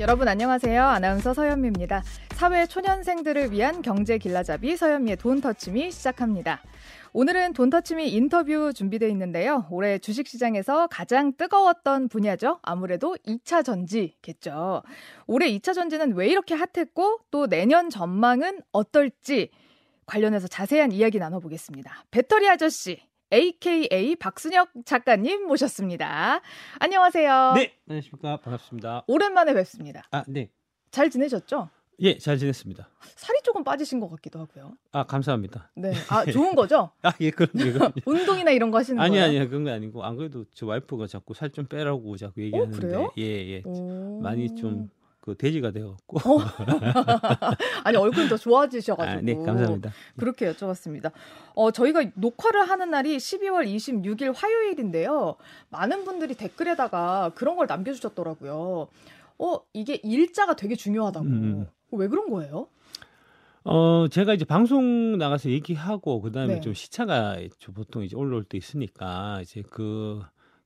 여러분 안녕하세요. 아나운서 서현미입니다. 사회 초년생들을 위한 경제 길라잡이 서현미의 돈터치미 시작합니다. 오늘은 돈터치미 인터뷰 준비되어 있는데요. 올해 주식시장에서 가장 뜨거웠던 분야죠. 아무래도 2차 전지겠죠. 올해 2차 전지는 왜 이렇게 핫했고 또 내년 전망은 어떨지 관련해서 자세한 이야기 나눠보겠습니다. 배터리 아저씨 AKA 박순혁 작가님 모셨습니다. 안녕하세요. 네, 안녕하십니까. 반갑습니다. 오랜만에 뵙습니다. 아, 네. 잘 지내셨죠? 예, 잘 지냈습니다. 살이 조금 빠지신 것 같기도 하고요. 아, 감사합니다. 네. 아, 좋은 거죠? 아, 예, 그런 게. 운동이나 이런 거 하시는 아니, 거예요? 아니, 그런 거 아니고, 안 그래도 저 와이프가 자꾸 살 좀 빼라고 자꾸 얘기하는데. 그래요? 예, 예. 오. 많이 좀, 그, 돼지가 되어갖고. 어? 아니, 얼굴이 더 좋아지셔가지고. 아, 네, 감사합니다. 그렇게 여쭤봤습니다. 어, 저희가 녹화를 하는 날이 12월 26일 화요일인데요. 많은 분들이 댓글에다가 그런 걸 남겨주셨더라고요. 어, 이게 일자가 되게 중요하다고. 음. 왜 그런 거예요? 어, 제가 이제 방송 나가서 얘기하고, 그 다음에 네. 좀 시차가 저 보통 이제 올라올 때 있으니까, 이제 그,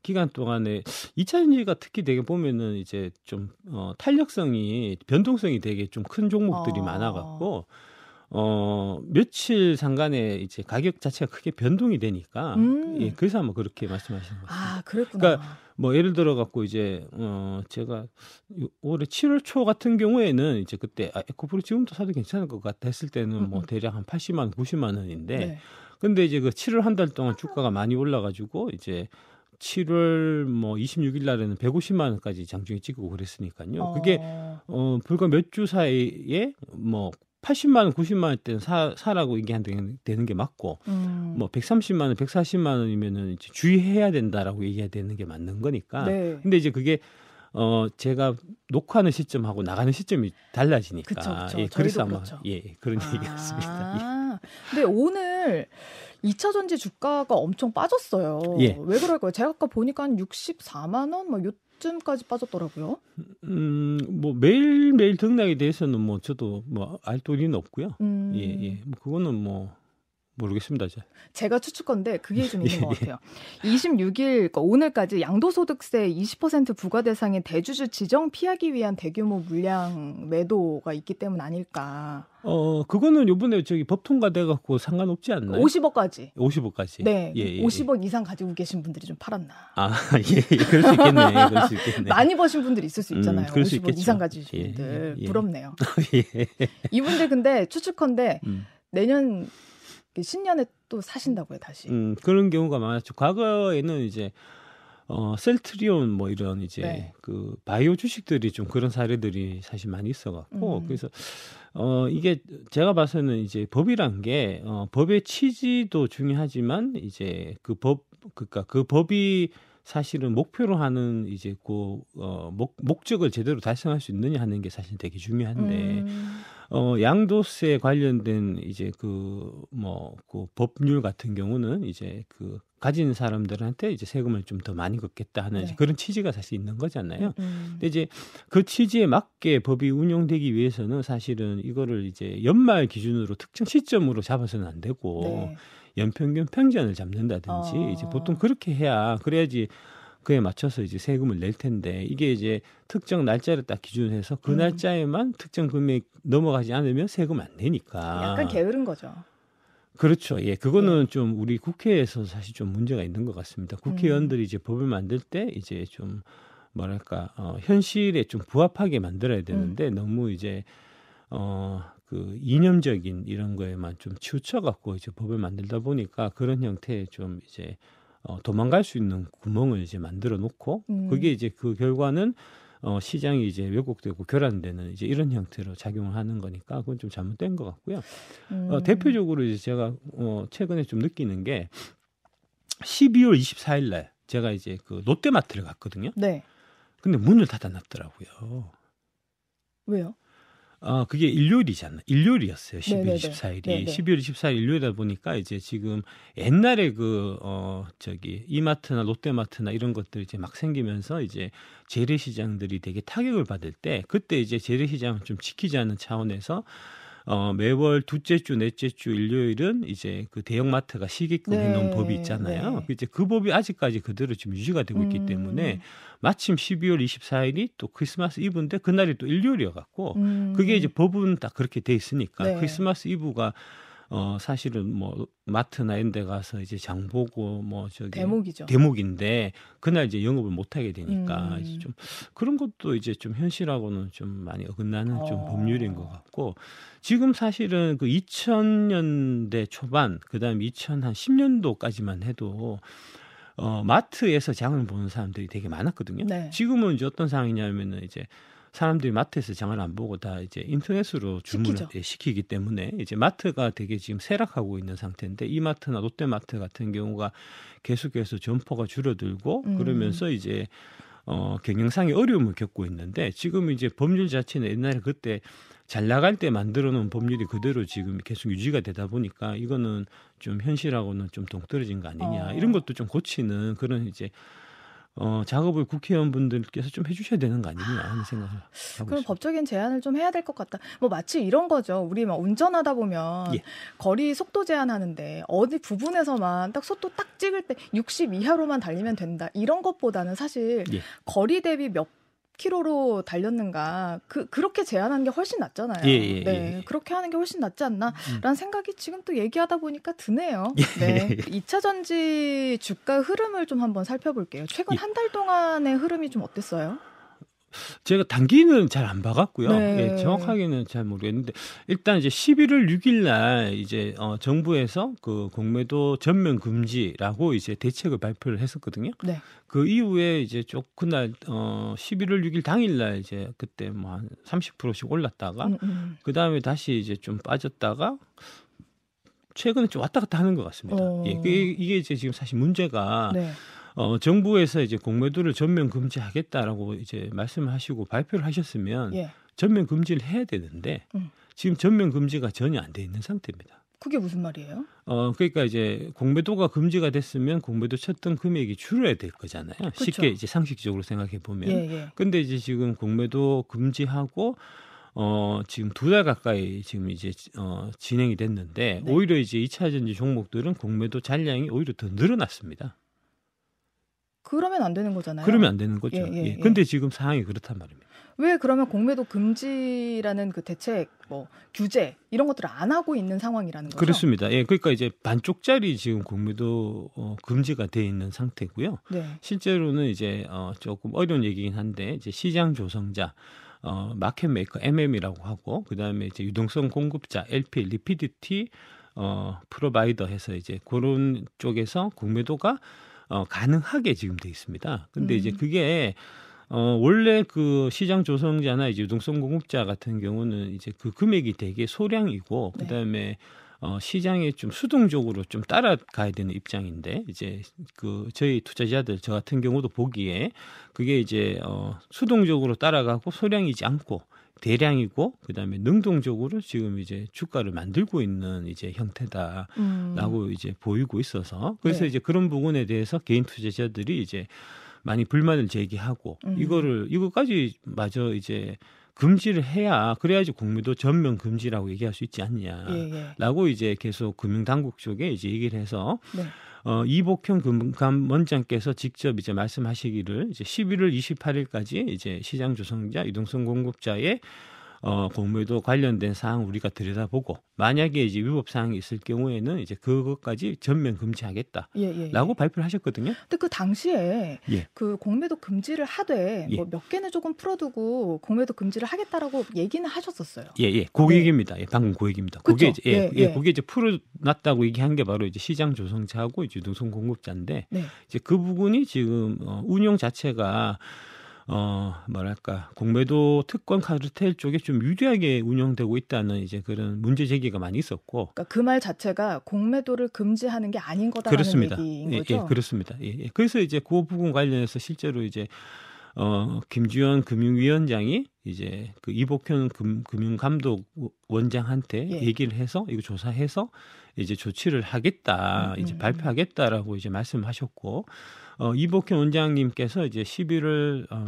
기간 동안에 2차 전지가 특히 되게 보면은 이제 좀 어, 탄력성이 변동성이 되게 좀 큰 종목들이 아. 많아갖고 어 며칠 상간에 이제 가격 자체가 크게 변동이 되니까 음. 예, 그래서 아마 그렇게 말씀하시는 것 같습니다. 아, 그랬구나. 그러니까 뭐 예를 들어 갖고 이제 어 제가 요- 올해 7월 초 같은 경우에는 이제 그때 아, 에코프로 지금도 사도 괜찮을 것 같다 했을 때는 뭐. 대략 한 80만 원, 90만 원인데 네. 근데 이제 그 7월 한 달 동안 주가가 많이 올라가지고 이제 7월 뭐 26일 날에는 150만 원까지 장중에 찍고 그랬으니까요. 그게 어, 어 불과 몇 주 사이에 뭐 80만 원, 90만 원 때는 사 사라고 얘기하는 되는 게 맞고 음. 뭐 130만 원, 140만 원이면은 주의해야 된다라고 얘기해야 되는 게 맞는 거니까. 네. 근데 이제 그게 어 제가 녹화하는 시점하고 나가는 시점이 달라지니까. 그쵸, 그쵸. 예, 그래서 아마 그렇죠. 예, 예, 그런 얘기였습니다. 예. 아, 근데 오늘 2차 전지 주가가 엄청 빠졌어요. 예. 왜 그럴까요? 제가 아까 보니까 한 64만 원, 뭐 요쯤까지 빠졌더라고요. 음, 뭐 매일 매일 등락에 대해서는 뭐 저도 뭐 알 도리는 없고요. 음, 예, 예. 뭐 그거는 뭐 모르겠습니다. 저. 제가 추측건데 그게 좀 있는 예, 것 예. 같아요. 26일 그러니까 오늘까지 양도소득세 20% 부과 대상인 대주주 지정 피하기 위한 대규모 물량 매도가 있기 때문 아닐까. 어, 그거는 요번에 저기 법 통과 돼 갖고 상관없지 않나요? 50억까지. 50억까지. 네, 예, 예, 예. 50억 이상 가지고 계신 분들이 좀 팔았나. 아, 예, 예. 그럴 수 있겠네. 그럴 수 있겠네. 많이 버신 분들이 있을 수 음, 있잖아요. 수 50억 있겠죠. 이상 가지신 예, 분들. 예, 예. 부럽네요. 예. 이분들 근데 추측컨대 음. 내년 그 신년에 또 사신다고요, 다시. 음, 그런 경우가 많았죠. 과거에는 이제 어, 셀트리온 뭐 이런 이제 네. 그 바이오 주식들이 좀 그런 사례들이 사실 많이 있어 갖고 음. 그래서 어 이게 제가 봐서는 이제 법이란 게 어, 법의 취지도 중요하지만 이제 그법 그러니까 그 법이 사실은 목표로 하는 이제 그 어, 목, 목적을 제대로 달성할 수 있느냐 하는 게 사실 되게 중요한데 음, 어, 양도세 관련된 이제 그 뭐 그 법률 같은 경우는 이제 그 가진 사람들한테 이제 세금을 좀 더 많이 걷겠다 하는 네. 그런 취지가 사실 있는 거잖아요. 음. 근데 이제 그 취지에 맞게 법이 운영되기 위해서는 사실은 이거를 이제 연말 기준으로 특정 시점으로 잡아서는 안 되고 네. 연평균 평균을 잡는다든지 어. 이제 보통 그렇게 해야 그래야지 그에 맞춰서 이제 세금을 낼 텐데 이게 이제 특정 날짜를 딱 기준해서 그 음. 날짜에만 특정 금액 넘어가지 않으면 세금 안 내니까 약간 게으른 거죠. 그렇죠. 예, 그거는 네. 좀 우리 국회에서 사실 좀 문제가 있는 것 같습니다. 국회의원들이 이제 법을 만들 때 이제 좀 뭐랄까 어, 현실에 좀 부합하게 만들어야 되는데 너무 이제 어. 그 이념적인 이런 거에만 좀 치우쳐 갖고 이제 법을 만들다 보니까 그런 형태의 좀 이제 어, 도망갈 수 있는 구멍을 이제 만들어 놓고 음. 그게 이제 그 결과는 어, 시장이 이제 왜곡되고 교란되는 이제 이런 형태로 작용을 하는 거니까 그건 좀 잘못된 것 같고요. 음. 어, 대표적으로 이제 제가 어, 최근에 좀 느끼는 게 12월 24일 날 제가 이제 그 롯데마트를 갔거든요. 네. 근데 문을 닫아놨더라고요. 왜요? 아, 그게 일요일이잖아요. 일요일이었어요. 12월 네네네. 24일이. 네네. 12월 24일 일요일이다 보니까 이제 지금 옛날에 그, 어, 저기, 이마트나 롯데마트나 이런 것들이 이제 막 생기면서 이제 재래시장들이 되게 타격을 받을 때 그때 이제 재래시장을 좀 지키자는 차원에서 어, 매월 둘째 주, 넷째 주 일요일은 이제 그 대형마트가 쉬게끔 네. 해놓은 법이 있잖아요. 네. 이제 그 법이 아직까지 그대로 지금 유지가 되고 있기 음. 때문에 마침 12월 24일이 또 크리스마스 이브인데 그날이 또 일요일이어갖고 음. 그게 이제 법은 다 그렇게 돼 있으니까 네. 크리스마스 이브가 어 사실은 뭐 마트나 이런 데 가서 이제 장 보고 뭐 저기 대목이죠. 대목인데 그날 이제 영업을 못 하게 되니까 음. 좀 그런 것도 이제 좀 현실하고는 좀 많이 어긋나는 좀 어. 법률인 것 같고 지금 사실은 그 2000년대 초반 그다음 2010년도까지만 해도 어 마트에서 장을 보는 사람들이 되게 많았거든요. 네. 지금은 이제 어떤 상황이냐면은 이제 사람들이 마트에서 장을 안 보고 다 이제 인터넷으로 주문을. 예, 시키기 때문에 이제 마트가 되게 지금 쇠락하고 있는 상태인데 이 마트나 롯데마트 같은 경우가 계속해서 점포가 줄어들고 음. 그러면서 이제 어 경영상의 어려움을 겪고 있는데 지금 이제 법률 자체는 옛날에 그때 잘 나갈 때 만들어 놓은 법률이 그대로 지금 계속 유지가 되다 보니까 이거는 좀 현실하고는 좀 동떨어진 거 아니냐 어. 이런 것도 좀 고치는 그런 이제 어 작업을 국회의원분들께서 좀 해주셔야 되는 거 아니냐 하는 생각을 하고 그럼 있습니다. 법적인 제한을 좀 해야 될 것 같다. 뭐 마치 이런 거죠. 우리 막 운전하다 보면 예. 거리 속도 제한하는데 어디 부분에서만 딱 속도 딱 찍을 때 60 이하로만 달리면 된다. 이런 것보다는 사실 예. 거리 대비 몇 킬로로 달렸는가 그 그렇게 제한하는 게 훨씬 낫잖아요. 예, 예, 네, 예, 예. 그렇게 하는 게 훨씬 낫지 않나라는 생각이 지금 또 얘기하다 보니까 드네요. 예, 네, 예. 2차 전지 주가 흐름을 좀 한번 살펴볼게요. 최근 예. 한달 동안의 흐름이 좀 어땠어요? 제가 단기는 잘 안 봐갔고요. 네. 예, 정확하게는 잘 모르겠는데 일단 이제 11월 6일 날 이제 어, 정부에서 그 공매도 전면 금지라고 이제 대책을 발표를 했었거든요. 네. 그 이후에 이제 쭉 그날 어 11월 6일 당일 날 이제 그때 뭐 한 30%씩 올랐다가 음, 음. 그 다음에 다시 이제 좀 빠졌다가 최근에 좀 왔다 갔다 하는 것 같습니다. 어. 예, 그게 이게 이제 지금 사실 문제가 네. 어, 정부에서 이제 공매도를 전면 금지하겠다라고 이제 말씀을 하시고 발표를 하셨으면 예. 전면 금지를 해야 되는데 음. 지금 전면 금지가 전혀 안 돼 있는 상태입니다. 그게 무슨 말이에요? 어, 그러니까 이제 공매도가 금지가 됐으면 공매도 쳤던 금액이 줄어야 될 거잖아요. 그쵸. 쉽게 이제 상식적으로 생각해 보면. 예, 예. 근데 이제 지금 공매도 금지하고 어 지금 두 달 가까이 지금 이제 어 진행이 됐는데 네. 오히려 이제 2차 전지 종목들은 공매도 잔량이 오히려 더 늘어났습니다. 그러면 안 되는 거잖아요. 그러면 안 되는 거죠. 예, 예, 예, 예. 근데 지금 상황이 그렇단 말입니다. 왜 그러면 공매도 금지라는 그 대책, 뭐 규제 이런 것들을 안 하고 있는 상황이라는 거죠? 그렇습니다. 예, 그러니까 이제 반쪽짜리 지금 공매도 어, 금지가 돼 있는 상태고요. 네. 실제로는 이제 어, 조금 어려운 얘기긴 한데 이제 시장 조성자 어, market maker MM이라고 하고 그다음에 이제 유동성 공급자 LP liquidity 어, provider 해서 이제 그런 쪽에서 공매도가 어, 가능하게 지금 돼 있습니다. 근데 음. 이제 그게 어, 원래 그 시장 조성자나 이제 유동성 공급자 같은 경우는 이제 그 금액이 되게 소량이고 네. 그다음에 어, 시장에 좀 수동적으로 좀 따라가야 되는 입장인데 이제 그 저희 투자자들 저 같은 경우도 보기에 그게 이제 어, 수동적으로 따라가고 소량이지 않고 대량이고 그다음에 능동적으로 지금 이제 주가를 만들고 있는 이제 형태다. 음. 라고 이제 보이고 있어서 그래서 네. 이제 그런 부분에 대해서 개인 투자자들이 이제 많이 불만을 제기하고 음. 이거를 이거까지 마저 이제 금지를 해야 그래야지 공매도 전면 금지라고 얘기할 수 있지 않냐. 예, 예. 라고 이제 계속 금융당국 쪽에 이제 얘기를 해서 네. 어, 이복형 금감원장께서 직접 이제 말씀하시기를 이제 11월 28일까지 이제 시장 조성자, 유동성 공급자의 어, 공매도 관련된 사항 우리가 들여다보고 만약에 이제 위법 사항이 있을 경우에는 이제 그것까지 전면 금지하겠다라고 예, 예. 발표를 하셨거든요. 근데 그 당시에 예. 그 공매도 금지를 하되 예. 뭐몇 개는 조금 풀어두고 공매도 금지를 하겠다라고 얘기는 하셨었어요. 예, 예. 그 네. 예, 방금 그 얘기입니다. 그쵸? 그게 이제 예, 예, 예, 예. 그게 이제 풀어놨다고 얘기한 게 바로 이제 시장 조성자하고 이제 유동성 공급자인데 네. 이제 그 부분이 지금 어, 운용 자체가 어 뭐랄까 공매도 특권 카르텔 쪽에 좀 유리하게 운영되고 있다는 이제 그런 문제 제기가 많이 있었고 그러니까 그말 자체가 공매도를 금지하는 게 아닌 거다라는 그렇습니다. 얘기인 예, 거죠. 예, 그렇습니다. 예, 예. 그래서 이제 그 부분 관련해서 실제로 이제 어 김주현 금융위원장이 이제 그 이복현 금, 금융감독 원장한테 예. 얘기를 해서 이거 조사해서 이제 조치를 하겠다, 음, 이제 음, 발표하겠다라고 이제 말씀하셨고 어, 이복현 원장님께서 이제 11월 어,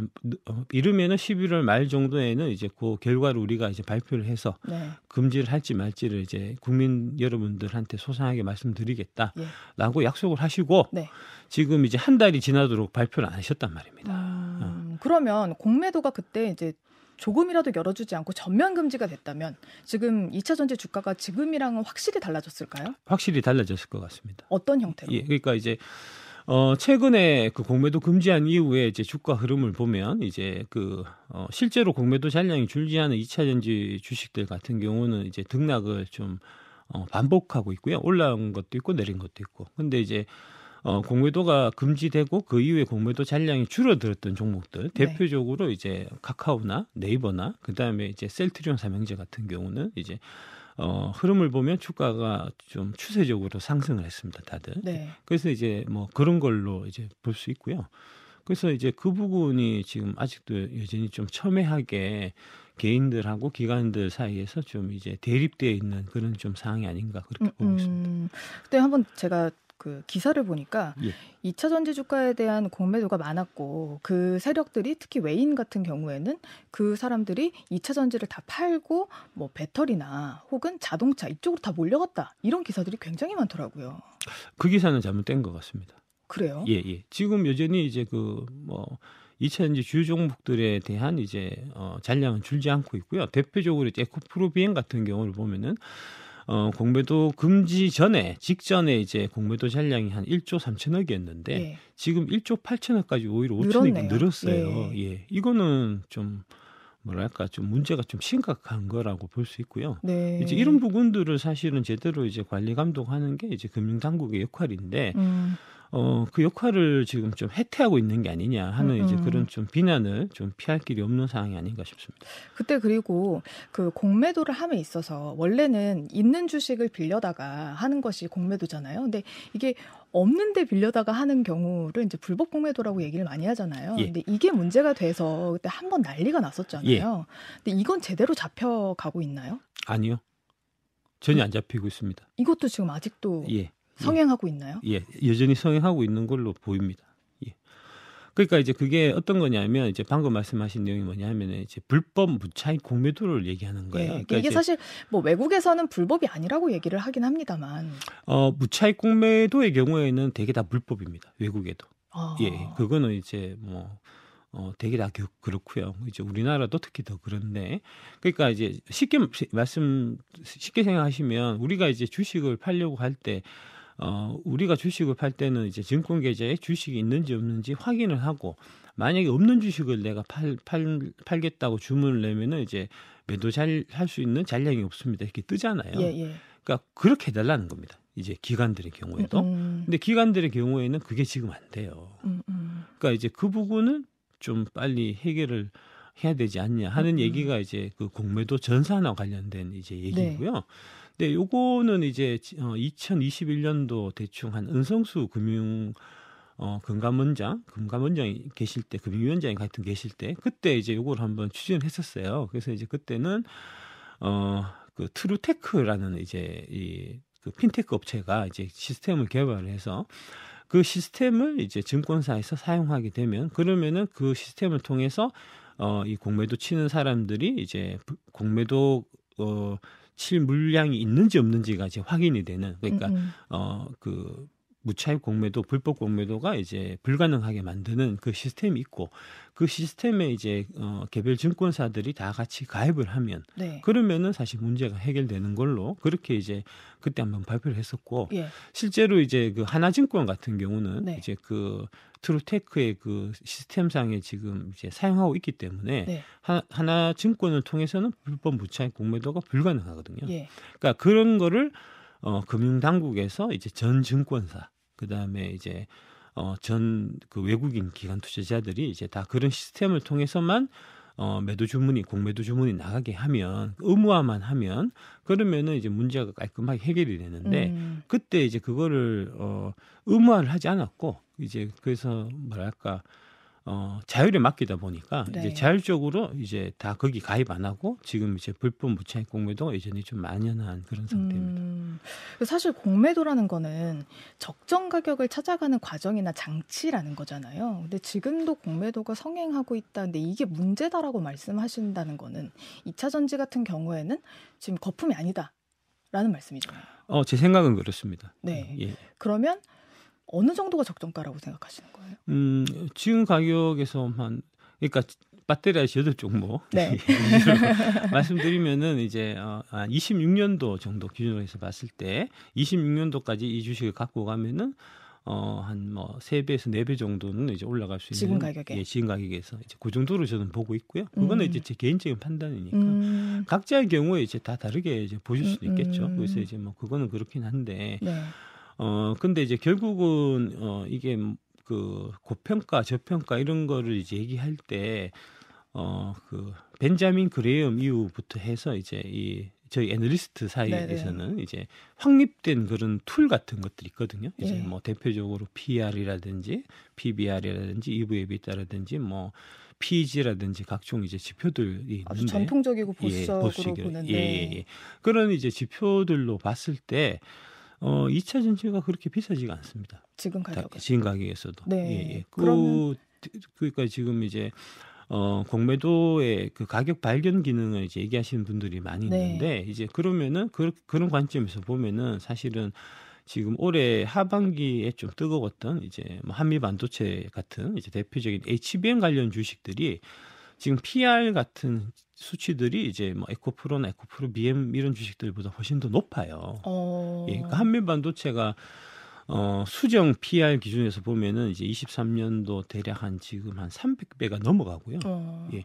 어, 이르면은 11월 말 정도에는 이제 그 결과를 우리가 이제 발표를 해서 네. 금지를 할지 말지를 이제 국민 여러분들한테 소상하게 말씀드리겠다라고 예. 약속을 하시고 네. 지금 이제 한 달이 지나도록 발표를 안 하셨단 말입니다. 음, 어. 그러면 공매도가 그때 이제 조금이라도 열어주지 않고 전면 금지가 됐다면 지금 2차 전지 주가가 지금이랑은 확실히 달라졌을까요? 확실히 달라졌을 것 같습니다. 어떤 형태로? 예, 그러니까 이제 어, 최근에 그 공매도 금지한 이후에 이제 주가 흐름을 보면 이제 그 어, 실제로 공매도 잔량이 줄지 않은 2차 전지 주식들 같은 경우는 이제 등락을 좀 어, 반복하고 있고요. 올라온 것도 있고 내린 것도 있고. 근데 이제 어, 공매도가 금지되고 그 이후에 공매도 잔량이 줄어들었던 종목들 네. 대표적으로 이제 카카오나 네이버나 그다음에 이제 셀트리온 삼형제 같은 경우는 이제 어, 흐름을 보면 주가가 좀 추세적으로 상승을 했습니다, 다들. 네. 그래서 이제 뭐 그런 걸로 이제 볼 수 있고요. 그래서 이제 그 부분이 지금 아직도 여전히 좀 첨예하게 개인들하고 기관들 사이에서 좀 이제 대립되어 있는 그런 좀 상황이 아닌가 그렇게 음, 보고 있습니다. 음, 그때 한번 제가 그 기사를 보니까 예. 2차 전지 주가에 대한 공매도가 많았고 그 세력들이 특히 외인 같은 경우에는 그 사람들이 2차 전지를 다 팔고 뭐 배터리나 혹은 자동차 이쪽으로 다 몰려갔다 이런 기사들이 굉장히 많더라고요. 그 기사는 잘못된 것 같습니다. 그래요? 예, 예. 지금 여전히 이제 그뭐 2차 전지 주요 종목들에 대한 이제 어 잔량은 줄지 않고 있고요. 대표적으로 이제 에코프로 비행 같은 경우를 보면은 어, 공매도 금지 전에 직전에 이제 공매도 잔량이 한 1조 3천억이었는데 예. 지금 1조 8천억까지 오히려 5천억이 늘었어요. 예. 예. 이거는 좀 뭐랄까 좀 문제가 좀 심각한 거라고 볼 수 있고요. 네. 이제 이런 부분들을 사실은 제대로 이제 관리 감독하는 게 이제 금융 당국의 역할인데 음. 어, 그 역할을 지금 좀 해태하고 있는 게 아니냐 하는 음. 이제 음. 그런 좀 비난을 좀 피할 길이 없는 상황이 아닌가 싶습니다. 그때 그리고 그 공매도를 함에 있어서 원래는 있는 주식을 빌려다가 하는 것이 공매도잖아요. 근데 이게 없는데 빌려다가 하는 경우를 이제 불법 공매도라고 얘기를 많이 하잖아요. 예. 근데 이게 문제가 돼서 그때 한 번 난리가 났었잖아요. 예. 근데 이건 제대로 잡혀가고 있나요? 아니요. 전혀 안 잡히고 있습니다. 이것도 지금 아직도 예. 성행하고 있나요? 예, 여전히 성행하고 있는 걸로 보입니다. 예. 그러니까 이제 그게 어떤 거냐면 이제 방금 말씀하신 내용이 뭐냐면 이제 불법 무차익 공매도를 얘기하는 거예요. 예, 그러니까 이게 사실 뭐 외국에서는 불법이 아니라고 얘기를 하긴 합니다만. 어, 무차익 공매도의 경우에는 되게 다 불법입니다. 외국에도. 아. 예, 그거는 이제 뭐 어, 되게 다 그렇고요. 이제 우리나라도 특히 더 그런데, 그러니까 이제 쉽게 말씀 쉽게 생각하시면 우리가 이제 주식을 팔려고 할 때 어, 우리가 주식을 팔 때는 이제 증권 계좌에 주식이 있는지 없는지 확인을 하고 만약에 없는 주식을 내가 팔, 팔, 팔겠다고 주문을 내면은 이제 매도 잘 할 수 있는 잔량이 없습니다. 이렇게 뜨잖아요. 예, 예. 그러니까 그렇게 해달라는 겁니다. 이제 기관들의 경우에도. 음, 음. 근데 기관들의 경우에는 그게 지금 안 돼요. 음, 음. 그러니까 이제 그 부분은 좀 빨리 해결을 해야 되지 않냐 하는 음, 음. 얘기가 이제 그 공매도 전산화 관련된 이제 얘기고요. 네. 네, 요거는 이제 어 2021년도 대충 한 은성수 금융 어 금감원장, 금감원장이 계실 때 금융위원장이 같은 계실 때 그때 이제 요걸 한번 추진했었어요. 그래서 이제 그때는 어 그 트루테크라는 이제 이 그 핀테크 업체가 이제 시스템을 개발을 해서 그 시스템을 이제 증권사에서 사용하게 되면 그러면은 그 시스템을 통해서 어 이 공매도 치는 사람들이 이제 공매도 어 칠 물량이 있는지 없는지가 이제 확인이 되는 그러니까 음, 음. 어그 무차입 공매도 불법 공매도가 이제 불가능하게 만드는 그 시스템이 있고 그 시스템에 이제 어 개별 증권사들이 다 같이 가입을 하면 네. 그러면은 사실 문제가 해결되는 걸로 그렇게 이제 그때 한번 발표를 했었고 예. 실제로 이제 그 하나증권 같은 경우는 네. 이제 그 트루테크의 그 시스템상에 지금 이제 사용하고 있기 때문에 네. 하, 하나 증권을 통해서는 불법 무차입 공매도가 불가능하거든요. 예. 그러니까 그런 거를 어 금융 당국에서 이제 전 증권사 그다음에 이제 어 전 그 외국인 기관 투자자들이 이제 다 그런 시스템을 통해서만 어, 매도 주문이 공매도 주문이 나가게 하면 의무화만 하면 그러면은 이제 문제가 깔끔하게 해결이 되는데 음. 그때 이제 그거를 어, 의무화를 하지 않았고 이제 그래서 뭐랄까 어, 자율에 맡기다 보니까 네. 이제 자율적으로 이제 다 거기 가입 안 하고 지금 이제 불법 무차익 공매도가 여전히 좀 만연한 그런 상태입니다. 음, 사실 공매도라는 거는 적정 가격을 찾아가는 과정이나 장치라는 거잖아요. 근데 지금도 공매도가 성행하고 있다. 근데 이게 문제다라고 말씀하신다는 거는 2차 전지 같은 경우에는 지금 거품이 아니다 라는 말씀이잖아요. 어, 제 생각은 그렇습니다. 네. 예. 그러면 어느 정도가 적정가라고 생각하시는 거예요? 음, 지금 가격에서만 그러니까 배터리 여덟 종목 네. 말씀드리면은 이제 어, 한 26년도 정도 기준으로 해서 봤을 때 26년도까지 이 주식을 갖고 가면은 어, 한 뭐, 세배에서네 배 정도는 이제 올라갈 수 있는. 지금 가격에? 예, 지금 가격에서. 이제 그 정도로 저는 보고 있고요. 그거는 음. 이제 제 개인적인 판단이니까. 음, 각자의 경우에 이제 다 다르게 이제 보실 수도 음, 있겠죠. 음. 그래서 이제 뭐, 그거는 그렇긴 한데. 네. 어, 근데 이제 결국은, 어, 이게 그 고평가, 저평가 이런 거를 이제 얘기할 때, 어, 그, 벤자민 그레이엄 이후부터 해서 이제 이, 저희 애널리스트 사이에서는 이제 확립된 그런 툴 같은 것들이 있거든요. 이제 예. 뭐 대표적으로 PER이라든지 PBR이라든지 EV/EBITDA라든지 뭐 PEG라든지 각종 이제 지표들이 아주 있는데 전통적이고 예, 보수적으로 보수적이라- 보는데 예, 예, 예. 그런 이제 지표들로 봤을 때 어, 2차 전지가 그렇게 비싸지가 않습니다. 지금 다- 가격은 지금 가격에서도. 네. 예, 예. 그, 그러면- 그러니까 지금 이제 어, 공매도의 그 가격 발견 기능을 이제 얘기하시는 분들이 많이 네. 있는데 이제 그러면은 그, 그런 관점에서 보면은 사실은 지금 올해 하반기에 좀 뜨거웠던 이제 뭐 한미 반도체 같은 이제 대표적인 HBM 관련 주식들이 지금 PR 같은 수치들이 이제 뭐 에코프로나 에코프로 BM 이런 주식들보다 훨씬 더 높아요. 어... 예, 그러니까 한미 반도체가 어, 수정 PR 기준에서 보면은 이제 23년도 대략 한 지금 한 300배가 넘어가고요. 어... 예.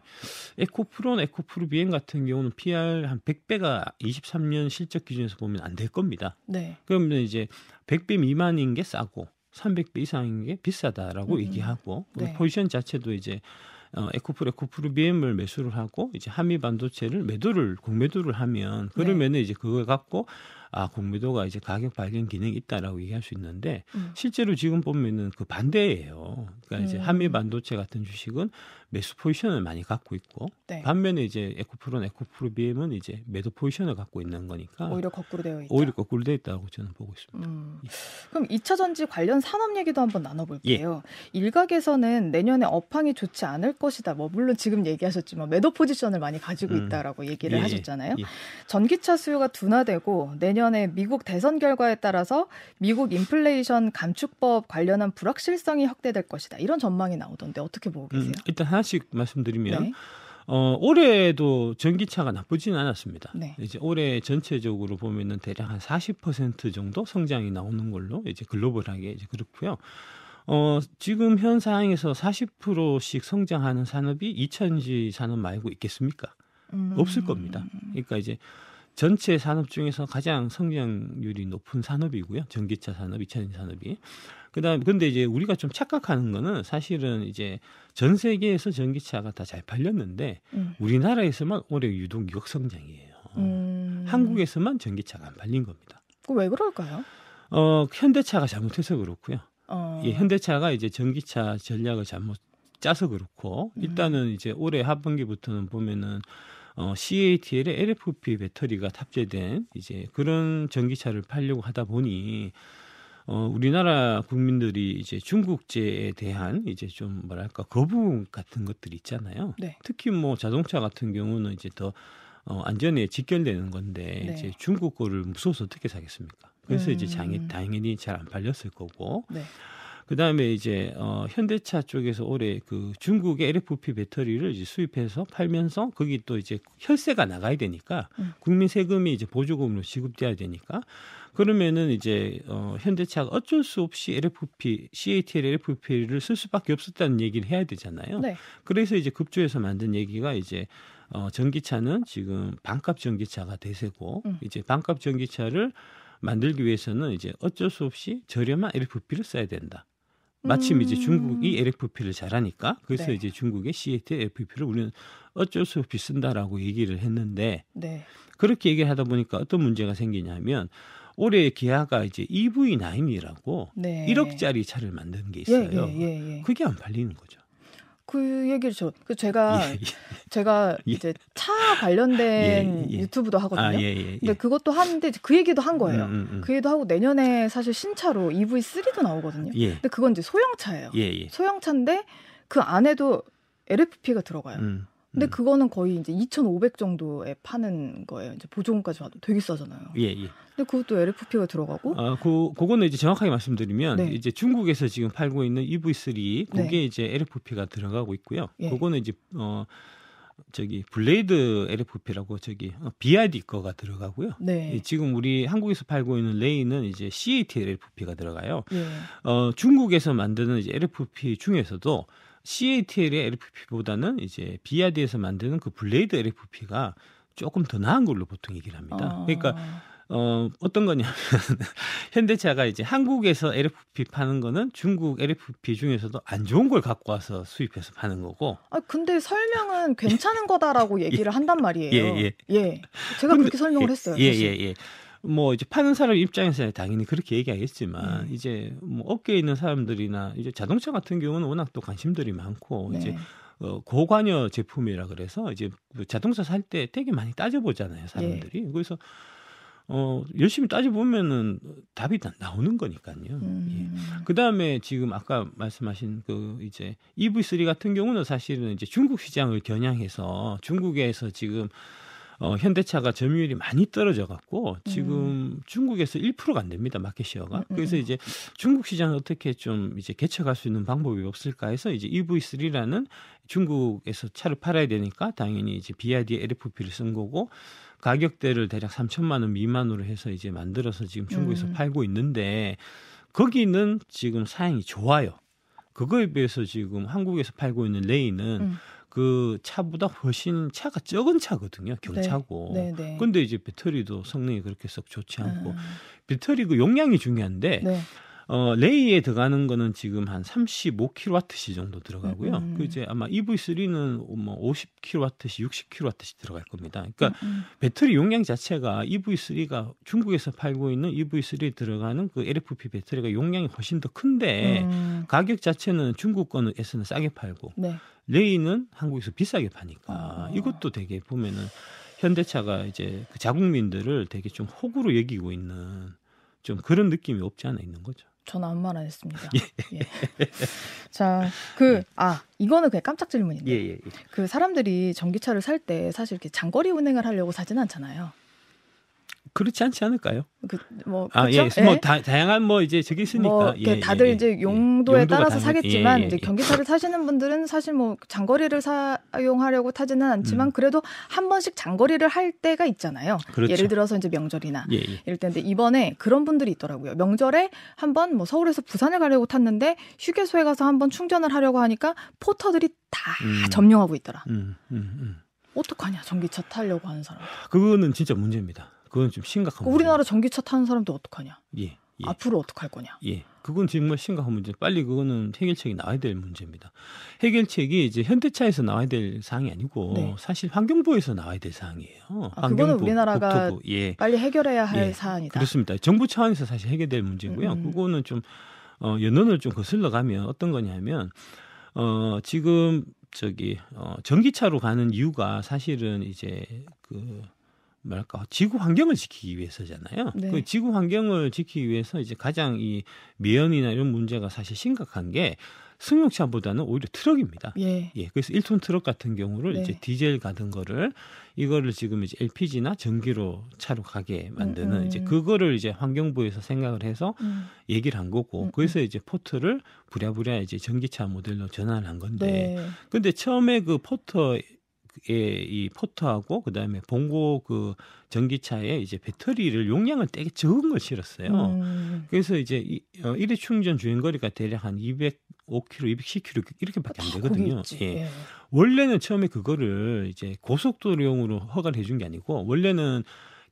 에코프로나 에코프로 비행 같은 경우는 PR 한 100배가 23년 실적 기준에서 보면 안 될 겁니다. 네. 그러면 이제 100배 미만인 게 싸고 300배 이상인 게 비싸다라고 음, 얘기하고 그 네. 포지션 자체도 이제 어, 에코프로 에코프로 BM을 매수를 하고 이제 한미 반도체를 매도를 공매도를 하면 그러면은 이제 그걸 갖고 아 공매도가 이제 가격 발견 기능이 있다라고 얘기할 수 있는데 음. 실제로 지금 보면은 그 반대예요. 그러니까 이제 음. 한미 반도체 같은 주식은 매수 포지션을 많이 갖고 있고 네. 반면에 이제 에코프로나 에코프로 BM은 이제 매도 포지션을 갖고 있는 거니까 오히려 거꾸로 되어 있다. 오히려 거꾸로 돼 있다고 저는 보고 있습니다. 음. 그럼 2차 전지 관련 산업 얘기도 한번 나눠볼게요. 일각에서는 내년에 업황이 좋지 않을 것이다. 뭐 물론 지금 얘기하셨지만 매도 포지션을 많이 가지고 음. 있다라고 얘기를 예, 하셨잖아요. 예. 전기차 수요가 둔화되고 내년에 미국 대선 결과에 따라서 미국 인플레이션 감축법 관련한 불확실성이 확대될 것이다. 이런 전망이 나오던데 어떻게 보고 계세요? 음, 일단 하나 씩 말씀드리면 네. 어, 올해도 전기차가 나쁘지는 않았습니다. 네. 이제 올해 전체적으로 보면은 대략 한 40% 정도 성장이 나오는 걸로 이제 글로벌하게 이제 그렇고요. 어, 지금 현 상황에서 40%씩 성장하는 산업이 2차전지 산업 말고 있겠습니까? 음. 없을 겁니다. 그러니까 이제 전체 산업 중에서 가장 성장률이 높은 산업이고요. 전기차 산업, 2차전지 산업이. 그다음 근데 이제 우리가 좀 착각하는 거는 사실은 이제 전 세계에서 전기차가 다 잘 팔렸는데 음. 우리나라에서만 올해 유독 역성장이에요. 음. 한국에서만 전기차가 안 팔린 겁니다. 그왜 그럴까요? 어, 현대차가 잘못해서 그렇고요. 어. 예, 현대차가 이제 전기차 전략을 잘못 짜서 그렇고 음. 일단은 이제 올해 하반기부터는 보면은 어, CATL에 LFP 배터리가 탑재된 이제 그런 전기차를 팔려고 하다 보니 어, 우리나라 국민들이 이제 중국제에 대한 이제 좀 뭐랄까 거부 같은 것들이 있잖아요. 네. 특히 뭐 자동차 같은 경우는 이제 더 어, 안전에 직결되는 건데 네. 이제 중국 거를 무서워서 어떻게 사겠습니까? 그래서 이제 음. 장이 당연히 잘 안 팔렸을 거고 네. 그다음에 이제 어 현대차 쪽에서 올해 그 중국의 LFP 배터리를 이제 수입해서 팔면서 거기 또 이제 혈세가 나가야 되니까 음. 국민 세금이 이제 보조금으로 지급돼야 되니까 그러면은 이제 어 현대차가 어쩔 수 없이 LFP CATL LFP를 쓸 수밖에 없었다는 얘기를 해야 되잖아요. 네. 그래서 이제 급조해서 만든 얘기가 이제 어 전기차는 지금 반값 전기차가 대세고 음. 이제 반값 전기차를 만들기 위해서는 이제 어쩔 수 없이 저렴한 LFP를 써야 된다. 마침 이제 음. 중국이 LFP를 잘하니까 그래서 네. 이제 중국의 CAT LFP를 우리는 어쩔 수 없이 쓴다라고 얘기를 했는데 네. 그렇게 얘기를 하다 보니까 어떤 문제가 생기냐면 올해 기아가 이제 EV9이라고 네. 1억짜리 차를 만든 게 예, 있어요. 예, 예, 예. 그게 안 팔리는 거죠. 그 얘기를 저, 그 제가, 예, 예. 제가 예. 이제 차 관련된 예, 예. 유튜브도 하거든요. 아, 근데 그것도 하는데 그 얘기도 한 거예요. 음, 음, 음. 그 얘기도 하고 내년에 사실 신차로 EV3도 나오거든요. 근데 그건 이제 소형차예요. 소형차인데 그 안에도 LFP가 들어가요. 음. 근데 음. 그거는 거의 이제 2,500 정도에 파는 거예요. 이제 보조금까지 봐도 되게 싸잖아요. 예, 예. 근데 그것도 LFP가 들어가고. 아, 그 그거는 이제 정확하게 말씀드리면 네. 이제 중국에서 지금 팔고 있는 EV3 그게 네. 이제 LFP가 들어가고 있고요. 예. 그거는 이제 어 저기 blade LFP라고 저기 어, BYD 거가 들어가고요. 네. 지금 우리 한국에서 팔고 있는 레이는 이제 CATL LFP가 들어가요. 예. 어 중국에서 만드는 이제 LFP 중에서도 CATL의 LFP보다는 이제 BYD에서 만드는 그 blade LFP가 조금 더 나은 걸로 보통 얘기를 합니다. 어. 그러니까 어, 어떤 거냐면 현대차가 이제 한국에서 LFP 파는 거는 중국 LFP 중에서도 안 좋은 걸 갖고 와서 수입해서 파는 거고. 아 근데 설명은 괜찮은 거다라고 얘기를 한단 말이에요. 예, 예. 예. 제가 근데, 그렇게 설명을 했어요. 예, 예, 예. 뭐 이제 파는 사람 입장에서 당연히 그렇게 얘기하겠지만 음. 이제 뭐 업계에 있는 사람들이나 이제 자동차 같은 경우는 워낙 또 관심들이 많고 네. 이제 어, 고관여 제품이라 그래서 이제 그 자동차 살 때 되게 많이 따져보잖아요 사람들이 네. 그래서 어 열심히 따져보면은 답이 다 나오는 거니까요. 음. 예. 그 다음에 지금 아까 말씀하신 그 이제 EV3 같은 경우는 사실은 이제 중국 시장을 겨냥해서 중국에서 지금 어, 현대차가 점유율이 많이 떨어져 갖고 지금 음. 중국에서 1%가 안 됩니다. 마켓시어가. 음, 음, 그래서 이제 중국 시장을 어떻게 좀 이제 개척할 수 있는 방법이 없을까 해서 이제 EV3라는 중국에서 차를 팔아야 되니까 당연히 이제 BYD LFP를 쓴 거고 가격대를 대략 3천만 원 미만으로 해서 이제 만들어서 지금 중국에서 음. 팔고 있는데 거기는 지금 사양이 좋아요. 그거에 비해서 지금 한국에서 팔고 있는 레이는 음. 그 차보다 훨씬 차가 적은 차거든요. 경차고. 네, 네, 네. 근데 이제 배터리도 성능이 그렇게 썩 좋지 않고 음. 배터리 그 용량이 중요한데 네. 어, 레이에 들어가는 거는 지금 한 35kWh 정도 들어가고요. 음, 음. 그 이제 아마 EV3는 뭐 50kWh, 60kWh 들어갈 겁니다. 그러니까 음, 음. 배터리 용량 자체가 EV3가 중국에서 팔고 있는 EV3에 들어가는 그 LFP 배터리가 용량이 훨씬 더 큰데 음. 가격 자체는 중국 거에서는 싸게 팔고 네. 레이는 한국에서 비싸게 파니까 아. 이것도 되게 보면은 현대차가 이제 그 자국민들을 되게 좀 호구로 여기고 있는 좀 그런 느낌이 없지 않아 있는 거죠. 저는 아무 말 안 했습니다. 예. 예. 자, 그, 예. 아, 이거는 그냥 깜짝 질문인데. 예, 예, 예. 그 사람들이 전기차를 살 때 사실 이렇게 장거리 운행을 하려고 사지는 않잖아요. 그렇지 않지 않을까요? 그, 뭐, 아, 예. 예. 뭐, 다, 다양한 뭐, 이제 저기 있으니까. 뭐, 예, 다들 예, 이제 예. 용도에 따라서 사겠지만, 이제 경기차를 타시는 분들은 사실 뭐, 장거리를 사용하려고 타지는 않지만, 음. 그래도 한 번씩 장거리를 할 때가 있잖아요. 그렇죠. 예를 들어서 이제 명절이나. 예, 이럴 때인데, 이번에 그런 분들이 있더라고요. 명절에 한번 뭐, 서울에서 부산을 가려고 탔는데, 휴게소에 가서 한번 충전을 하려고 하니까, 포터들이 다 음. 점령하고 있더라. 음, 음, 음. 어떡하냐, 전기차 타려고 하는 사람. 그거는 진짜 문제입니다. 그건 좀 심각한 문제. 우리나라 전기차 타는 사람도 어떡하냐? 예, 예. 앞으로 어떡할 거냐? 예. 그건 정말 심각한 문제. 빨리 그거는 해결책이 나와야 될 문제입니다. 해결책이 이제 현대차에서 나와야 될 사항이 아니고 네. 사실 환경부에서 나와야 될 사항이에요. 아, 환경부, 그거는 우리나라가 국토부. 예. 빨리 해결해야 할 예. 사안이다. 그렇습니다. 정부 차원에서 사실 해결될 문제고요. 음. 그거는 좀 어, 연원을 좀 거슬러 가면 어떤 거냐면 어, 지금 저기 어, 전기차로 가는 이유가 사실은 이제 그 뭐랄까 지구 환경을 지키기 위해서잖아요. 네. 그 지구 환경을 지키기 위해서 이제 가장 이 매연이나 이런 문제가 사실 심각한 게 승용차보다는 오히려 트럭입니다. 예. 예. 그래서 1톤 트럭 같은 경우를 네. 이제 디젤로 가던 거를 이거를 지금 이제 LPG나 전기로 차로 가게 만드는 음, 음. 이제 그거를 이제 환경부에서 생각을 해서 음. 얘기를 한 거고 음, 음. 그래서 이제 포터를 부랴부랴 이제 전기차 모델로 전환을 한 건데 네. 근데 처음에 그 포터 이 포터하고 그다음에 봉고 그 전기차에 이제 배터리를 용량을 되게 적은 걸 실었어요. 음. 그래서 이제 이, 어, 일회 충전 주행 거리가 대략 한 205km, 210km 이렇게밖에 안 되거든요. 예. 예. 원래는 처음에 그거를 이제 고속도로용으로 허가를 해준 게 아니고 원래는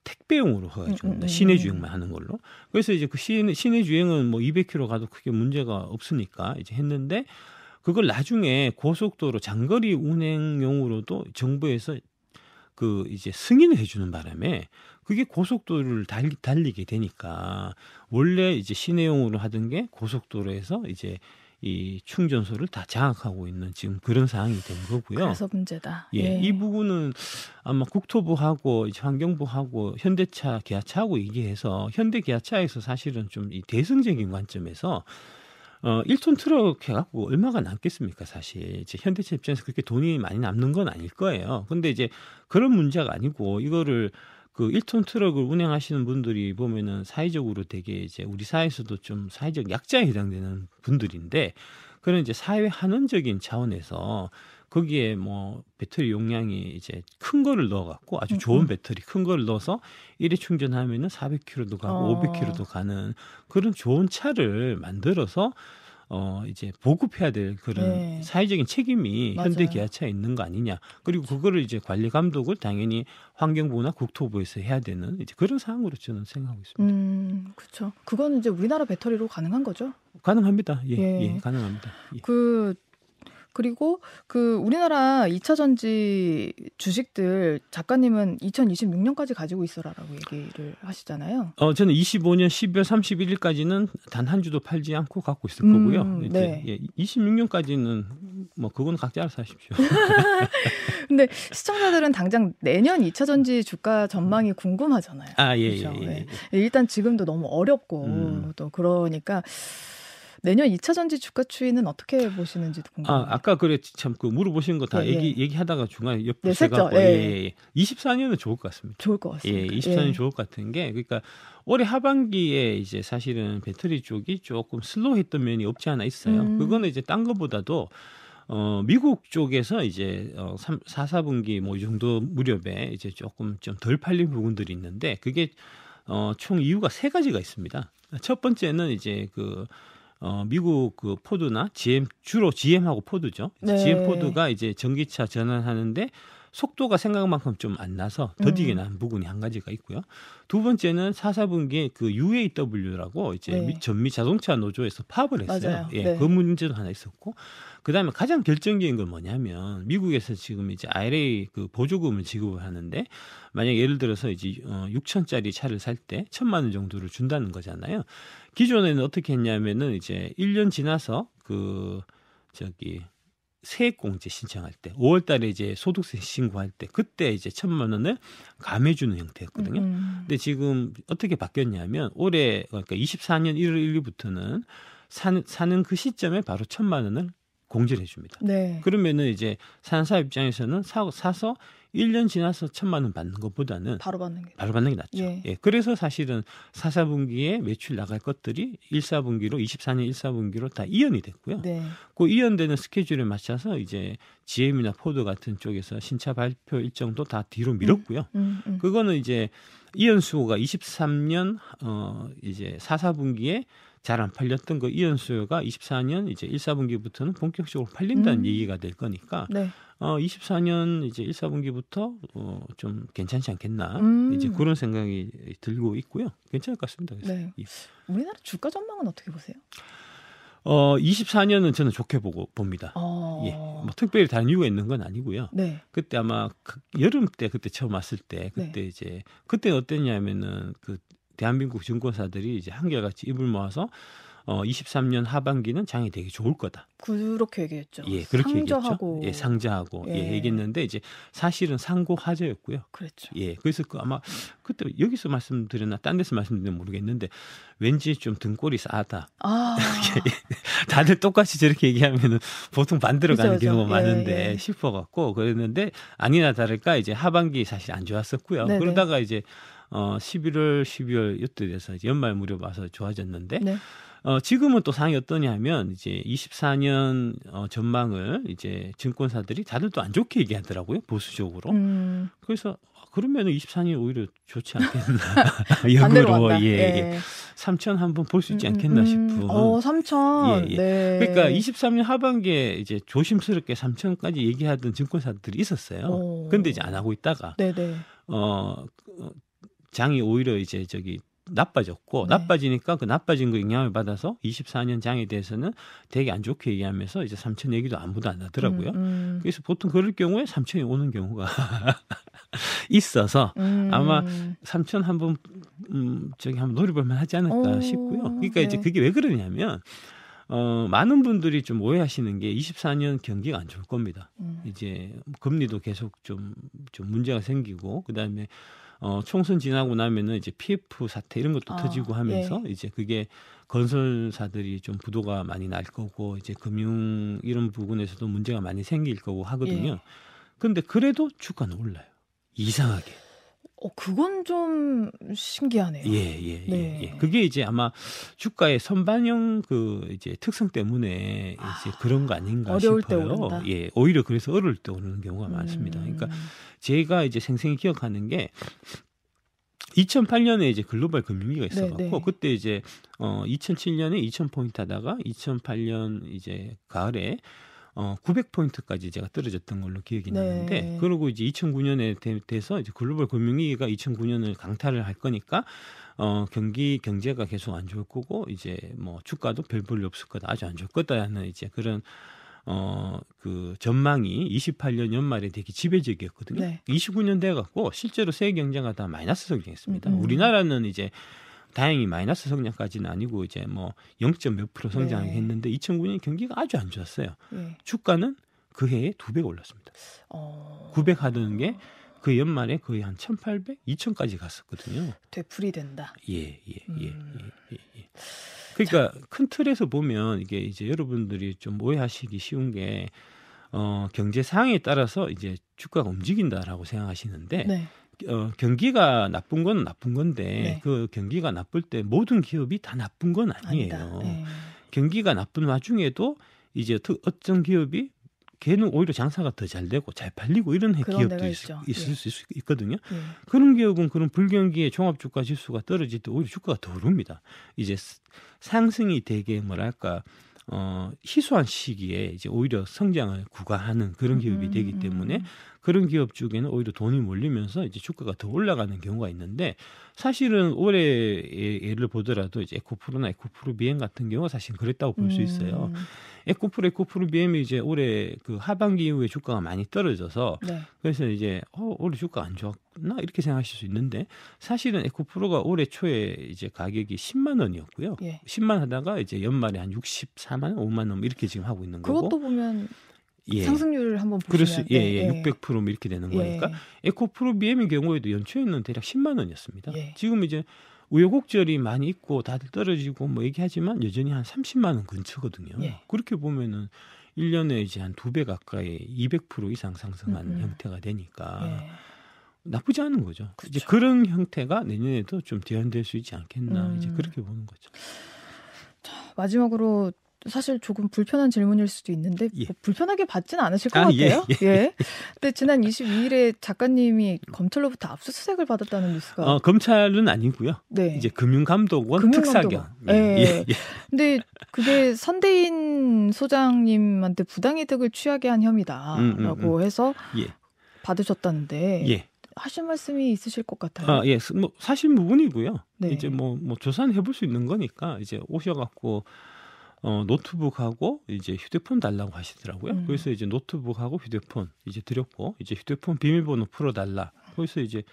택배용으로 허가해 줍니다. 음, 음, 음, 시내 주행만 하는 걸로. 그래서 이제 그 시내, 시내 주행은 뭐 200km 가도 크게 문제가 없으니까 이제 했는데 그걸 나중에 고속도로 장거리 운행용으로도 정부에서 그 이제 승인을 해주는 바람에 그게 고속도로를 달리, 달리게 되니까 원래 이제 시내용으로 하던 게 고속도로에서 이제 이 충전소를 다 장악하고 있는 지금 그런 상황이 된 거고요. 그래서 문제다. 예, 예. 이 부분은 아마 국토부하고 이제 환경부하고 현대차, 기아차하고 얘기해서 현대 기아차에서 사실은 좀 이 대승적인 관점에서 어 1톤 트럭 해갖고 얼마가 남겠습니까, 사실. 이제 현대차 입장에서 그렇게 돈이 많이 남는 건 아닐 거예요. 근데 이제 그런 문제가 아니고 이거를 그 1톤 트럭을 운행하시는 분들이 보면은 사회적으로 되게 이제 우리 사회에서도 좀 사회적 약자에 해당되는 분들인데 그런 이제 사회 한원적인 차원에서 거기에 뭐 배터리 용량이 이제 큰 거를 넣어 갖고 아주 음, 좋은 음. 배터리 큰 거를 넣어서 일회 충전하면은 400km도 가고 어. 500km도 가는 그런 좋은 차를 만들어서 어 이제 보급해야 될 그런 네. 사회적인 책임이 현대 맞아요. 기아차에 있는 거 아니냐. 그리고 그거를 이제 관리 감독을 당연히 환경부나 국토부에서 해야 되는 이제 그런 상황으로 저는 생각하고 있습니다. 음, 그렇죠. 그거는 이제 우리나라 배터리로 가능한 거죠. 가능합니다. 예, 예. 예, 가능합니다. 예. 그 그리고 그 우리나라 2차 전지 주식들 작가님은 2026년까지 가지고 있어라라고 얘기를 하시잖아요. 어, 저는 25년 12월 31일까지는 단 한 주도 팔지 않고 갖고 있을 음, 거고요. 이제 네. 예, 26년까지는 뭐 그건 각자 알아서 하십시오. 근데 시청자들은 당장 내년 2차 전지 주가 전망이 궁금하잖아요. 아, 예, 그렇죠. 예, 예, 네. 예. 일단 지금도 너무 어렵고 음. 또 그러니까 내년 2차 전지 주가 추이는 어떻게 보시는지도 아, 궁금합니다. 아까 그래 참 그 물어보신 거다 예, 얘기 예. 얘기하다가 중간에 옆 네, 제가 셌죠. 예. 예, 예. 24년은 좋을 것 같습니다. 좋을 것 같습니다. 예, 24년 예. 좋을 것 같은 게 그러니까 올해 하반기에 이제 사실은 배터리 쪽이 조금 슬로우했던 면이 없지 않아 있어요. 음. 그거는 이제 딴 거보다도 어 미국 쪽에서 이제 어 3, 4, 4분기 뭐 이 정도 무렵에 이제 조금 좀 덜 팔린 부분들이 있는데 그게 어 총 이유가 세 가지가 있습니다. 첫 번째는 이제 그 어, 미국 그 포드나 GM 주로 GM하고 포드죠. 네. GM 포드가 이제 전기차 전환하는데 속도가 생각만큼 좀 안 나서 더디게 음. 난 부분이 한 가지가 있고요. 두 번째는 4, 4분기에 그 UAW라고 이제 네. 미- 전미 자동차 노조에서 파업을 했어요. 맞아요. 예, 네. 그 문제도 하나 있었고 그다음에 가장 결정적인 건 뭐냐면 미국에서 지금 이제 IRA 그 보조금을 지급을 하는데 만약 예를 들어서 이제 어 6천짜리 차를 살 때 천만 원 정도를 준다는 거잖아요. 기존에는 어떻게 했냐면은 이제 1년 지나서 그 저기 세액공제 신청할 때 5월 달에 이제 소득세 신고할 때 그때 이제 천만 원을 감해 주는 형태였거든요. 음, 근데 지금 어떻게 바뀌었냐면 올해 그러니까 24년 1월 1일부터는 사는, 사는 그 시점에 바로 천만 원을 공제를 해줍니다. 네. 그러면은 이제 사람 입장에서는 사, 사서 1년 지나서 천만 원 받는 것보다는 바로 받는 게. 바로 받는 게 낫죠. 예. 예. 그래서 사실은 4, 4분기에 매출 나갈 것들이 1, 4분기로 24년 1, 4분기로 다 이연이 됐고요. 네. 그 이연되는 스케줄에 맞춰서 이제 GM이나 포드 같은 쪽에서 신차 발표 일정도 다 뒤로 미뤘고요. 음, 음. 그거는 이제 이연수요가 23년 어 이제 4, 4분기에 잘 안 팔렸던 그 이연수요가 24년 이제 1, 4분기부터는 본격적으로 팔린다는 음. 얘기가 될 거니까 네. 어 24년 이제 1, 4분기부터 어 좀 괜찮지 않겠나 음. 이제 그런 생각이 들고 있고요. 괜찮을 것 같습니다. 그래서 네. 예. 우리나라 주가 전망은 어떻게 보세요? 어 24년은 저는 좋게 보고 봅니다. 어. 예. 뭐 특별히 다른 이유가 있는 건 아니고요. 네. 그때 아마 그 여름 때 그때 처음 왔을 때 그때 네. 이제 그때 어땠냐면은 그 대한민국 증권사들이 이제 한결같이 입을 모아서 어 23년 하반기는 장이 되게 좋을 거다. 그렇게 얘기했죠. 예, 그렇게 상저하고 얘기했죠. 예, 상자하고 예. 예. 얘기했는데 이제 사실은 상고 하저였고요. 그랬죠. 예, 그래서 그 아마 그때 여기서 말씀드렸나 딴 데서 말씀드렸나 모르겠는데 왠지 좀 등골이 싸다. 아. 다들 똑같이 저렇게 얘기하면은 보통 반대로 가는 그죠, 그죠. 경우가 예, 많은데 예. 싶어 갖고 그랬는데 아니나 다를까 이제 하반기 사실 안 좋았었고요. 네네. 그러다가 이제 어 11월, 12월 이때 돼서 연말 무렵 와서 좋아졌는데 네. 어 지금은 또 상황이 어떠냐면 이제 24년 어 전망을 이제 증권사들이 다들 또 안 좋게 얘기하더라고요 보수적으로. 음, 그래서 그러면은 24년이 오히려 좋지 않겠나. 역으로. 예, 예. 예. 3천 한번 볼 수 있지 음, 않겠나 음, 싶은. 어, 3천. 예, 예. 네. 그러니까 23년 하반기에 이제 조심스럽게 3천까지 얘기하던 증권사들이 있었어요. 오. 근데 이제 안 하고 있다가 네네. 어 어, 장이 오히려 이제 저기 나빠졌고 네. 나빠지니까 그 나빠진 거 영향을 받아서 24년 장에 대해서는 되게 안 좋게 얘기하면서 이제 3천 얘기도 아무도 안 하더라고요. 음, 음. 그래서 보통 그럴 경우에 3천이 오는 경우가 있어서 음. 아마 3천 한번 음 저기 한번 노려볼 만 하지 않을까 오, 싶고요. 그러니까 이제 네. 그게 왜 그러냐면 어, 많은 분들이 좀 오해하시는 게 24년 경기가 안 좋을 겁니다. 음. 이제 금리도 계속 좀, 좀 문제가 생기고, 그 다음에 어, 총선 지나고 나면은 이제 PF 사태 이런 것도 아, 터지고 하면서 예. 이제 그게 건설사들이 좀 부도가 많이 날 거고, 이제 금융 이런 부분에서도 문제가 많이 생길 거고 하거든요. 예. 근데 그래도 주가는 올라요. 이상하게. 어, 그건 좀 신기하네요. 예, 예, 예, 네. 예. 그게 이제 아마 주가의 선반영 그 이제 특성 때문에 이제 아, 그런 거 아닌가 어려울 때 싶어요. 오른다? 예, 오히려 그래서 어려울 때 오르는 경우가 많습니다. 그러니까 음. 제가 이제 생생히 기억하는 게 2008년에 이제 글로벌 금융위기가 네, 있어갖고 네. 그때 이제 어 2007년에 2,000 포인트 하다가 2008년 이제 가을에 어 900포인트까지 제가 떨어졌던 걸로 기억이 네. 나는데 그리고 이제 2009년에 돼, 돼서 이제 글로벌 금융위기가 2009년을 강타를 할 거니까 어 경기 경제가 계속 안 좋을 거고 이제 뭐 주가도 별 볼일 없을 거다 아주 안 좋을 거다라는 이제 그런 어 그 전망이 28년 연말에 되게 지배적이었거든요. 네. 29년 돼 갖고 실제로 세계 경제가 다 마이너스 성장했습니다. 음, 음. 우리나라는 이제 다행히 마이너스 성장까지는 아니고 이제 뭐 0. 몇 프로 네. 성장했는데 2009년 경기가 아주 안 좋았어요. 예. 주가는 그 해에 두 배 올랐습니다. 어, 900 하던 게 그 연말에 거의 한 1,800, 2,000까지 갔었거든요. 되풀이 된다. 예, 예, 예, 음. 예, 예, 예. 그러니까 큰 틀에서 보면 이게 이제 여러분들이 좀 오해하시기 쉬운 게 어, 경제 상황에 따라서 이제 주가가 움직인다라고 생각하시는데 네. 어, 경기가 나쁜 건 나쁜 건데 네. 그 경기가 나쁠 때 모든 기업이 다 나쁜 건 아니에요. 예. 경기가 나쁜 와중에도 이제 특- 어떤 기업이 걔는 오히려 장사가 더 잘 되고 잘 팔리고 이런 기업도 있. 있을 예. 수 있, 거든요 예. 그런 기업은 그런 불경기에 종합주가 지수가 떨어질 때 오히려 주가가 더 오릅니다. 이제 스- 상승이 되게 뭐랄까 어 희소한 시기에 이제 오히려 성장을 구가하는 그런 기업이 음, 되기 음, 때문에 음. 그런 기업 쪽에는 오히려 돈이 몰리면서 이제 주가가 더 올라가는 경우가 있는데 사실은 올해 예- 예를 보더라도 이제 에코프로나 에코프로 비행 같은 경우가 사실 그랬다고 볼수 있어요. 음, 에코프로 에코프로 비엠이 이제 올해 그 하반기 이후에 주가가 많이 떨어져서 네. 그래서 이제 어 올해 주가 안 좋았나 이렇게 생각하실 수 있는데 사실은 에코프로가 올해 초에 이제 가격이 10만 원이었고요. 예. 10만 하다가 이제 연말에 한 64만 원, 5만 원 이렇게 지금 하고 있는 거고. 그것도 보면 예. 상승률을 한번 보시면 예, 네, 예, 600%뭐 이렇게 되는 예. 거니까 에코프로 BM의 경우에도 연초에는 대략 10만 원이었습니다. 예. 지금 이제 우여곡절이 많이 있고 다들 떨어지고 뭐 얘기하지만 여전히 한 30만 원 근처거든요. 예. 그렇게 보면은 1년에 이제 한 두 배 가까이 200% 이상 상승한 음, 음. 형태가 되니까 예. 나쁘지 않은 거죠. 이제 그쵸. 그런 형태가 내년에도 좀 재현될 수 있지 않겠나 음. 이제 그렇게 보는 거죠. 마지막으로 사실 조금 불편한 질문일 수도 있는데 예. 뭐 불편하게 받지는 않으실 것 아, 예, 같아요. 예. 근데 지난 22일에 작가님이 검찰로부터 압수수색을 받았다는 뉴스가 어, 검찰은 아니고요. 네. 이제 금융감독원 금융감독원. 특사경. 예. 예, 예. 근데 그게 선대인 소장님한테 부당이득을 취하게 한 혐의다라고 음, 해서 예. 받으셨다는데 예. 하실 말씀이 있으실 것 같아요. 아, 예. 스- 뭐 사실 부분이고요. 네. 이제 뭐, 뭐 조사는 해볼 수 있는 거니까 이제 오셔갖고 어, 노트북하고 이제 휴대폰 달라고 하시더라고요. 음. 그래서 이제 노트북하고 휴대폰 이제 드렸고 이제 휴대폰 비밀번호 풀어 달라. 그래서 이제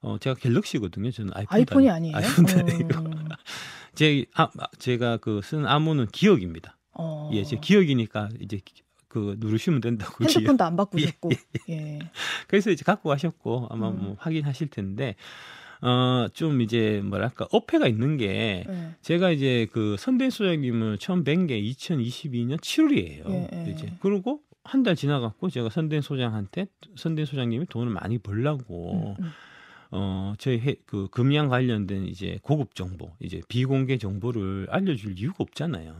어, 제가 갤럭시거든요. 저는 아이폰 아이폰이 달- 아니에요? 아이폰 음, 제 아, 아, 제가 그 쓴 암호는 기억입니다. 어, 예, 제 기억이니까 이제 기- 그 누르시면 된다고 기억. 핸드폰도 안 바꾸셨고 예. 그래서 이제 갖고 가셨고 아마 음. 뭐 확인하실 텐데 어 좀 이제 뭐랄까 어폐가 있는 게 예. 제가 이제 그 선대 소장님을 처음 뵌 게 2022년 7월이에요. 예, 예. 이제 그리고 한 달 지나갔고 제가 선대 소장한테 선대 소장님이 돈을 많이 벌라고 음, 음. 어 저희 해, 그 금양 관련된 이제 고급 정보 이제 비공개 정보를 알려줄 이유가 없잖아요.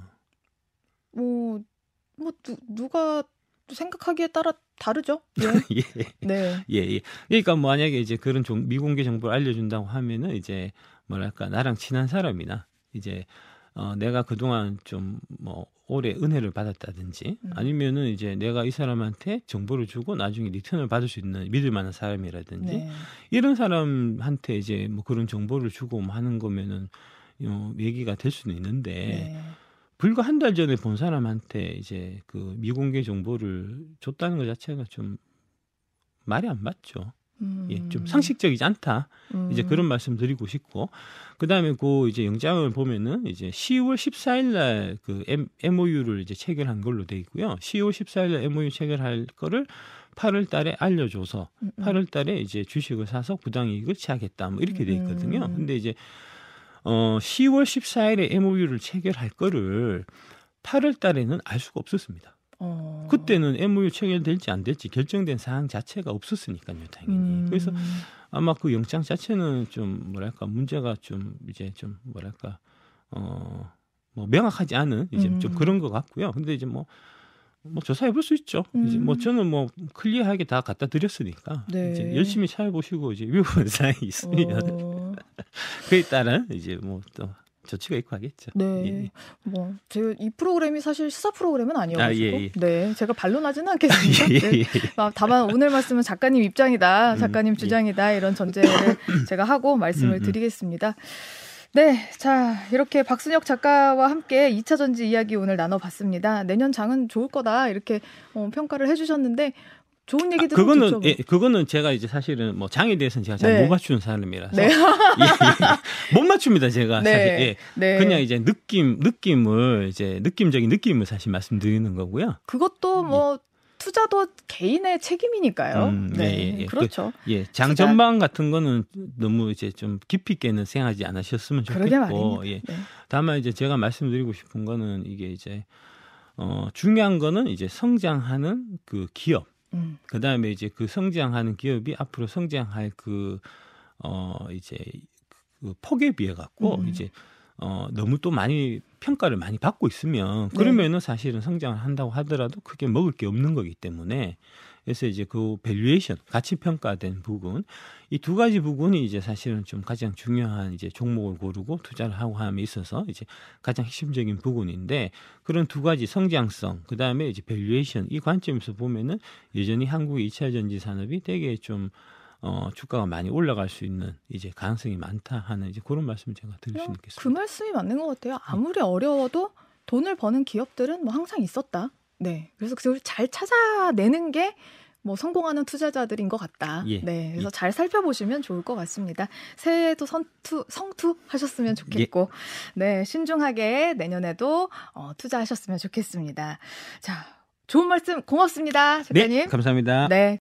뭐, 뭐 누, 누가 생각하기에 따라 다르죠. 예. 예. 네. 예, 예. 그러니까 뭐 만약에 이제 그런 종- 미공개 정보를 알려준다고 하면은 이제 뭐랄까 나랑 친한 사람이나 이제 어 내가 그동안 좀 뭐 오래 은혜를 받았다든지 음. 아니면은 이제 내가 이 사람한테 정보를 주고 나중에 리턴을 받을 수 있는 믿을 만한 사람이라든지 네. 이런 사람한테 이제 뭐 그런 정보를 주고 뭐 하는 거면은 어, 얘기가 될 수는 있는데 네. 불과 한 달 전에 본 사람한테 이제 그 미공개 정보를 줬다는 것 자체가 좀 말이 안 맞죠. 음. 예, 좀 상식적이지 않다. 음. 이제 그런 말씀 드리고 싶고 그다음에 그 이제 영장을 보면은 이제 10월 14일 날그 MOU를 이제 체결한 걸로 돼 있고요. 10월 14일 날 MOU 체결할 거를 8월 달에 알려줘서 8월 음, 달에 이제 주식을 사서 부당 이익을 취하겠다. 뭐 이렇게 돼 있거든요. 근데 이제 어 10월 14일에 MOU를 체결할 거를 8월 달에는 알 수가 없었습니다. 어. 그때는 MOU 체결될지 안 될지 결정된 사항 자체가 없었으니까요, 당연히. 음. 그래서 아마 그 영장 자체는 좀 뭐랄까 문제가 좀 이제 좀 뭐랄까 어 뭐 명확하지 않은 이제 음. 좀 그런 것 같고요. 근데 이제 뭐뭐 뭐 조사해 볼 수 있죠. 음. 이제 뭐 음. 저는 뭐 클리어하게 다 갖다 드렸으니까 네. 이제 열심히 찾아보시고 이제 위험한 사항이 있으면 어. 그에 따른 이제 뭐 또 조치가 있고 하겠죠. 네. 예. 뭐, 제가 이 프로그램이 사실 시사 프로그램은 아니어가지고. 아, 예, 예. 네. 제가 반론하지는 않겠습니다. 예, 네. 예, 아, 다만 오늘 말씀은 작가님 입장이다, 음, 작가님 음, 주장이다, 이런 전제를 제가 하고 말씀을 음, 음. 드리겠습니다. 네. 자, 이렇게 박순혁 작가와 함께 2차 전지 이야기 오늘 나눠봤습니다. 내년 장은 좋을 거다, 이렇게 어, 평가를 해주셨는데, 좋은 얘기들 아, 그거는 예, 그거는 제가 이제 사실은 뭐 장에 대해서는 제가 잘못 네. 맞추는 사람이라서 네. 예, 예. 못 맞춥니다 제가 네. 사실 예. 네. 그냥 이제 느낌 느낌을 이제 느낌적인 느낌을 사실 말씀드리는 거고요. 그것도 예. 뭐 투자도 개인의 책임이니까요. 음, 네, 예, 예. 그렇죠. 그, 예, 장 전망 같은 거는 너무 이제 좀 깊이 있게는 생각하지 않으셨으면 좋겠고, 예. 네. 다만 이제 제가 말씀드리고 싶은 거는 이게 이제 어 중요한 거는 이제 성장하는 그 기업. 음. 그 다음에 이제 그 성장하는 기업이 앞으로 성장할 그, 어, 이제 그 폭에 비해 갖고 음. 이제 어, 너무 또 많이 평가를 많이 받고 있으면 네. 그러면은 네. 사실은 성장을 한다고 하더라도 크게 먹을 게 없는 거기 때문에 그래서 이제 그 valuation 가치 평가된 부분 이 두 가지 부분이 이제 사실은 좀 가장 중요한 이제 종목을 고르고 투자를 하고 함에 있어서 이제 가장 핵심적인 부분인데 그런 두 가지 성장성 그 다음에 이제 valuation 이 관점에서 보면은 여전히 한국의 2차 전지 산업이 되게 좀 어, 주가가 많이 올라갈 수 있는 이제 가능성이 많다 하는 이제 그런 말씀을 제가 드릴 수 있겠습니다. 그 말씀이 맞는 것 같아요. 아무리 어려워도 돈을 버는 기업들은 뭐 항상 있었다. 네. 그래서 그걸 잘 찾아내는 게 뭐 성공하는 투자자들인 것 같다. 예. 네. 그래서 예. 잘 살펴보시면 좋을 것 같습니다. 새해에도 선투, 성투 하셨으면 좋겠고, 예. 네. 신중하게 내년에도 어, 투자하셨으면 좋겠습니다. 자, 좋은 말씀 고맙습니다. 작가님. 네. 감사합니다. 네.